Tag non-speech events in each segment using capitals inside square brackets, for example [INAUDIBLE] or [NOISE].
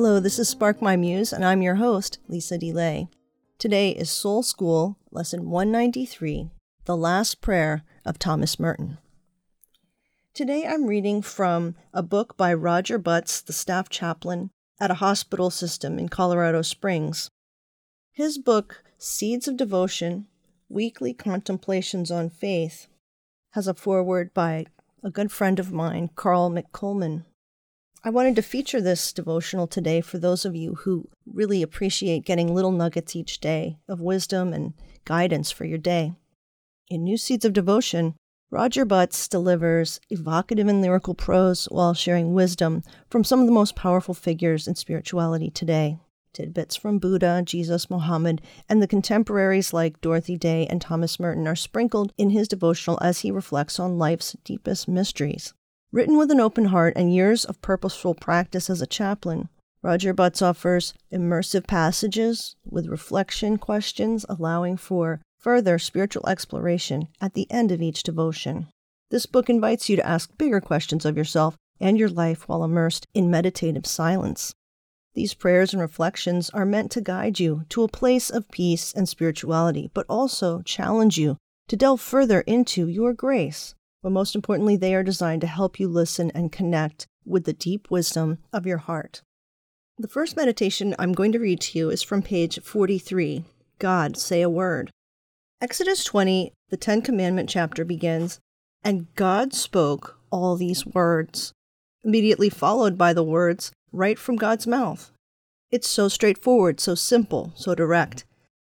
Hello, this is Spark My Muse, and I'm your host, Lisa DeLay. Today is Soul School, Lesson 193 The Last Prayer of Thomas Merton. Today I'm reading from a book by Roger Butts, the staff chaplain at a hospital system in Colorado Springs. His book, Seeds of Devotion Weekly Contemplations on Faith, has a foreword by a good friend of mine, Carl McColman. I wanted to feature this devotional today for those of you who really appreciate getting little nuggets each day of wisdom and guidance for your day. In New Seeds of Devotion, Roger Butts delivers evocative and lyrical prose while sharing wisdom from some of the most powerful figures in spirituality today. Tidbits from Buddha, Jesus, Muhammad, and the contemporaries like Dorothy Day and Thomas Merton are sprinkled in his devotional as he reflects on life's deepest mysteries. Written with an open heart and years of purposeful practice as a chaplain, Roger Butts offers immersive passages with reflection questions allowing for further spiritual exploration at the end of each devotion. This book invites you to ask bigger questions of yourself and your life while immersed in meditative silence. These prayers and reflections are meant to guide you to a place of peace and spirituality, but also challenge you to delve further into your grace but most importantly, they are designed to help you listen and connect with the deep wisdom of your heart. The first meditation I'm going to read to you is from page 43 God, say a word. Exodus 20, the Ten Commandment chapter begins, And God spoke all these words, immediately followed by the words right from God's mouth. It's so straightforward, so simple, so direct.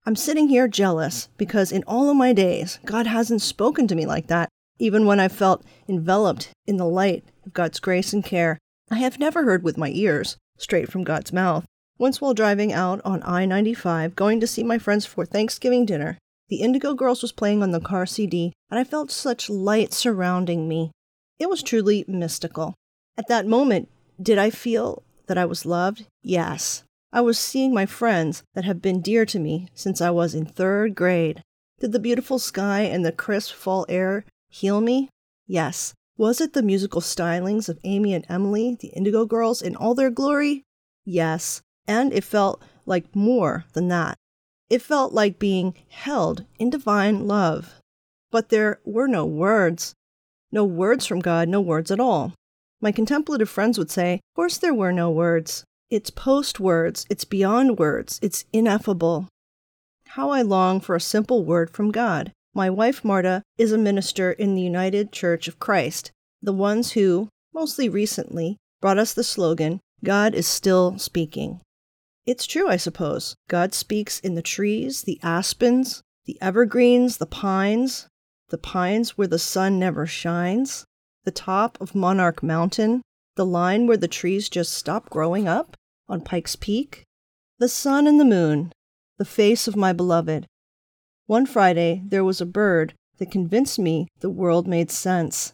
I'm sitting here jealous because in all of my days, God hasn't spoken to me like that even when I felt enveloped in the light of God's grace and care, I have never heard with my ears, straight from God's mouth. Once while driving out on I 95, going to see my friends for Thanksgiving dinner, the Indigo Girls was playing on the car CD, and I felt such light surrounding me. It was truly mystical. At that moment, did I feel that I was loved? Yes. I was seeing my friends that have been dear to me since I was in third grade. Did the beautiful sky and the crisp fall air Heal Me? Yes. Was it the musical stylings of Amy and Emily, the Indigo Girls, in all their glory? Yes. And it felt like more than that. It felt like being held in divine love. But there were no words. No words from God, no words at all. My contemplative friends would say, Of course there were no words. It's post words, it's beyond words, it's ineffable. How I long for a simple word from God. My wife, Marta, is a minister in the United Church of Christ, the ones who, mostly recently, brought us the slogan, God is still speaking. It's true, I suppose. God speaks in the trees, the aspens, the evergreens, the pines, the pines where the sun never shines, the top of Monarch Mountain, the line where the trees just stop growing up on Pikes Peak, the sun and the moon, the face of my beloved, one Friday, there was a bird that convinced me the world made sense.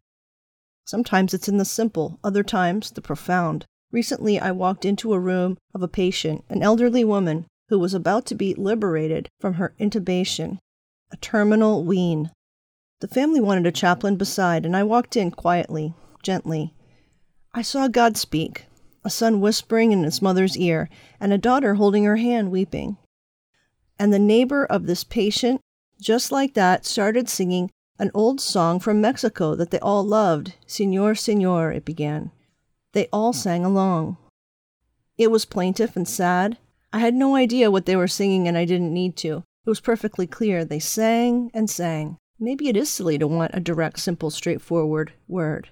Sometimes it's in the simple, other times the profound. Recently, I walked into a room of a patient, an elderly woman, who was about to be liberated from her intubation, a terminal wean. The family wanted a chaplain beside, and I walked in quietly, gently. I saw God speak, a son whispering in his mother's ear, and a daughter holding her hand weeping. And the neighbor of this patient just like that, started singing an old song from Mexico that they all loved. Senor, Senor, it began. They all hmm. sang along. It was plaintive and sad. I had no idea what they were singing, and I didn't need to. It was perfectly clear. They sang and sang. Maybe it is silly to want a direct, simple, straightforward word.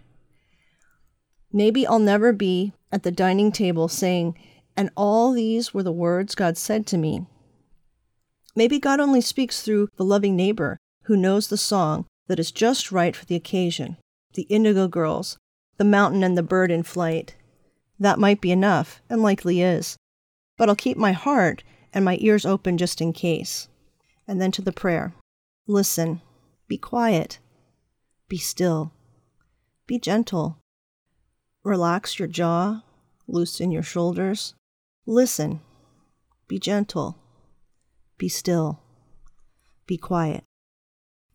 Maybe I'll never be at the dining table saying, and all these were the words God said to me. Maybe God only speaks through the loving neighbor who knows the song that is just right for the occasion. The Indigo Girls, the mountain and the bird in flight. That might be enough, and likely is. But I'll keep my heart and my ears open just in case. And then to the prayer Listen, be quiet, be still, be gentle. Relax your jaw, loosen your shoulders. Listen, be gentle be still. Be quiet.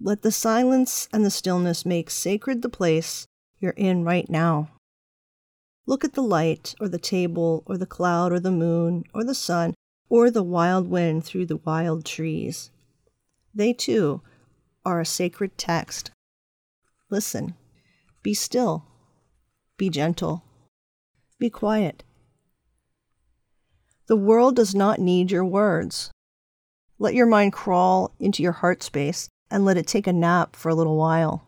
Let the silence and the stillness make sacred the place you're in right now. Look at the light, or the table, or the cloud, or the moon, or the sun, or the wild wind through the wild trees. They too are a sacred text. Listen, be still, be gentle, be quiet. The world does not need your words. Let your mind crawl into your heart space and let it take a nap for a little while.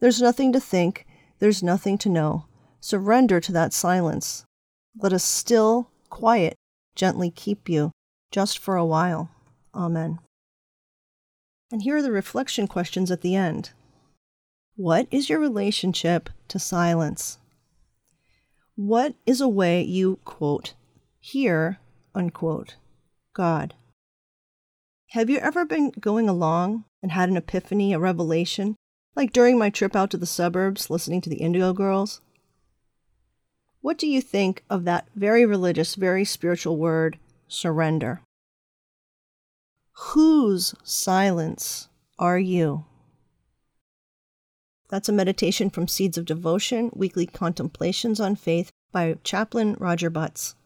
There's nothing to think, there's nothing to know. Surrender to that silence. Let a still, quiet, gently keep you just for a while. Amen. And here are the reflection questions at the end. What is your relationship to silence? What is a way you, quote, hear, unquote, God? Have you ever been going along and had an epiphany, a revelation, like during my trip out to the suburbs listening to the Indigo Girls? What do you think of that very religious, very spiritual word, surrender? Whose silence are you? That's a meditation from Seeds of Devotion, Weekly Contemplations on Faith by Chaplain Roger Butts.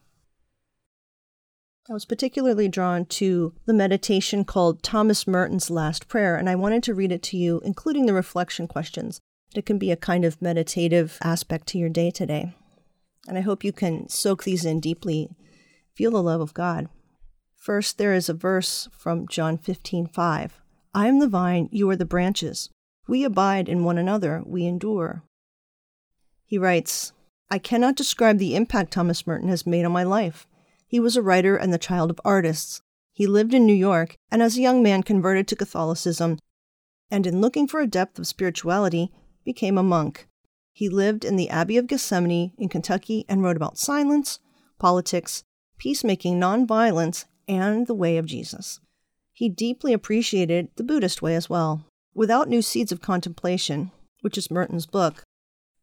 I was particularly drawn to the meditation called Thomas Merton's Last Prayer, and I wanted to read it to you, including the reflection questions. It can be a kind of meditative aspect to your day today. And I hope you can soak these in deeply, feel the love of God. First, there is a verse from John 15 5. I am the vine, you are the branches. We abide in one another, we endure. He writes, I cannot describe the impact Thomas Merton has made on my life. He was a writer and the child of artists. He lived in New York and as a young man converted to Catholicism and in looking for a depth of spirituality became a monk. He lived in the Abbey of Gethsemani in Kentucky and wrote about silence, politics, peacemaking, nonviolence, and the way of Jesus. He deeply appreciated the Buddhist way as well. Without New Seeds of Contemplation, which is Merton's book,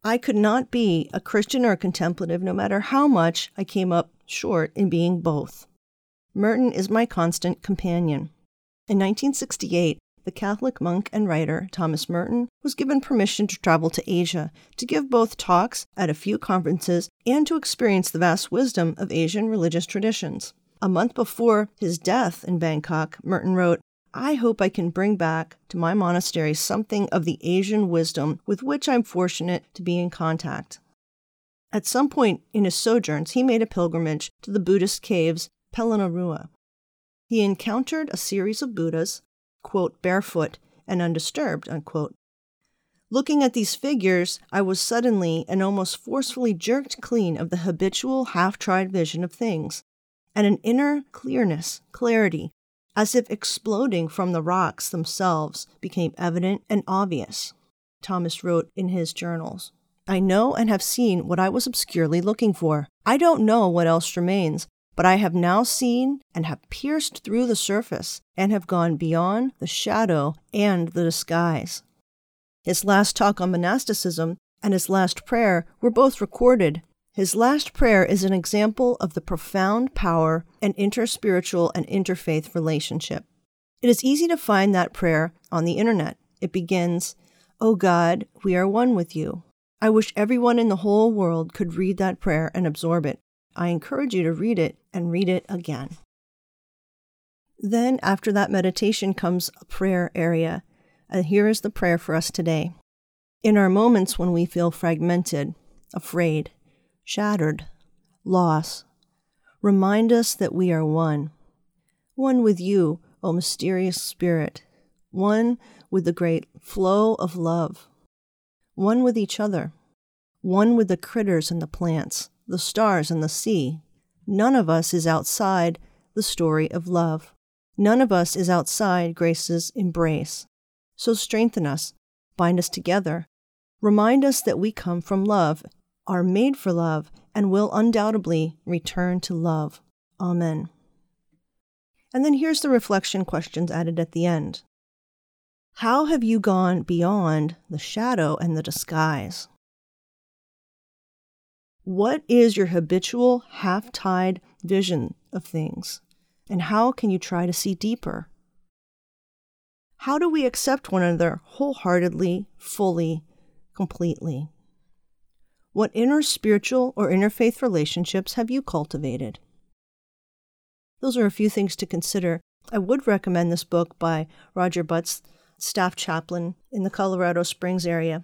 I could not be a Christian or a contemplative no matter how much I came up short in being both. Merton is my constant companion. In 1968, the Catholic monk and writer Thomas Merton was given permission to travel to Asia to give both talks at a few conferences and to experience the vast wisdom of Asian religious traditions. A month before his death in Bangkok, Merton wrote, I hope I can bring back to my monastery something of the Asian wisdom with which I'm fortunate to be in contact. At some point in his sojourns, he made a pilgrimage to the Buddhist caves Polonnaruwa. He encountered a series of Buddhas, quote, barefoot and undisturbed, unquote. Looking at these figures, I was suddenly and almost forcefully jerked clean of the habitual half tried vision of things, and an inner clearness, clarity, as if exploding from the rocks themselves, became evident and obvious. Thomas wrote in his journals. I know and have seen what I was obscurely looking for. I don't know what else remains, but I have now seen and have pierced through the surface and have gone beyond the shadow and the disguise. His last talk on monasticism and his last prayer were both recorded his last prayer is an example of the profound power and interspiritual and interfaith relationship. It is easy to find that prayer on the internet. It begins, O oh God, we are one with you. I wish everyone in the whole world could read that prayer and absorb it. I encourage you to read it and read it again. Then, after that meditation, comes a prayer area. And here is the prayer for us today. In our moments when we feel fragmented, afraid, shattered, loss, remind us that we are one. One with you, O mysterious Spirit, one with the great flow of love, one with each other, one with the critters and the plants, the stars and the sea. None of us is outside the story of love. None of us is outside grace's embrace. So strengthen us, bind us together, remind us that we come from love are made for love and will undoubtedly return to love. Amen. And then here's the reflection questions added at the end. How have you gone beyond the shadow and the disguise? What is your habitual half tied vision of things? And how can you try to see deeper? How do we accept one another wholeheartedly, fully, completely? What inner spiritual or interfaith relationships have you cultivated? Those are a few things to consider. I would recommend this book by Roger Butts, staff chaplain in the Colorado Springs area.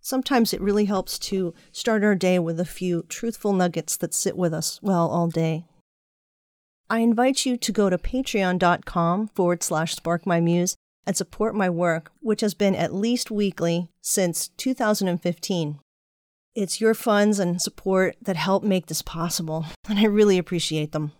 Sometimes it really helps to start our day with a few truthful nuggets that sit with us well all day. I invite you to go to patreon.com forward slash sparkmymuse and support my work, which has been at least weekly since 2015. It's your funds and support that help make this possible, [LAUGHS] and I really appreciate them.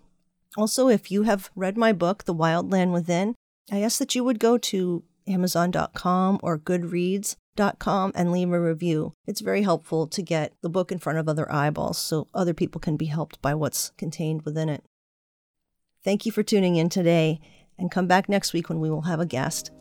Also, if you have read my book, The Wild Land Within, I ask that you would go to Amazon.com or Goodreads.com and leave a review. It's very helpful to get the book in front of other eyeballs so other people can be helped by what's contained within it. Thank you for tuning in today, and come back next week when we will have a guest.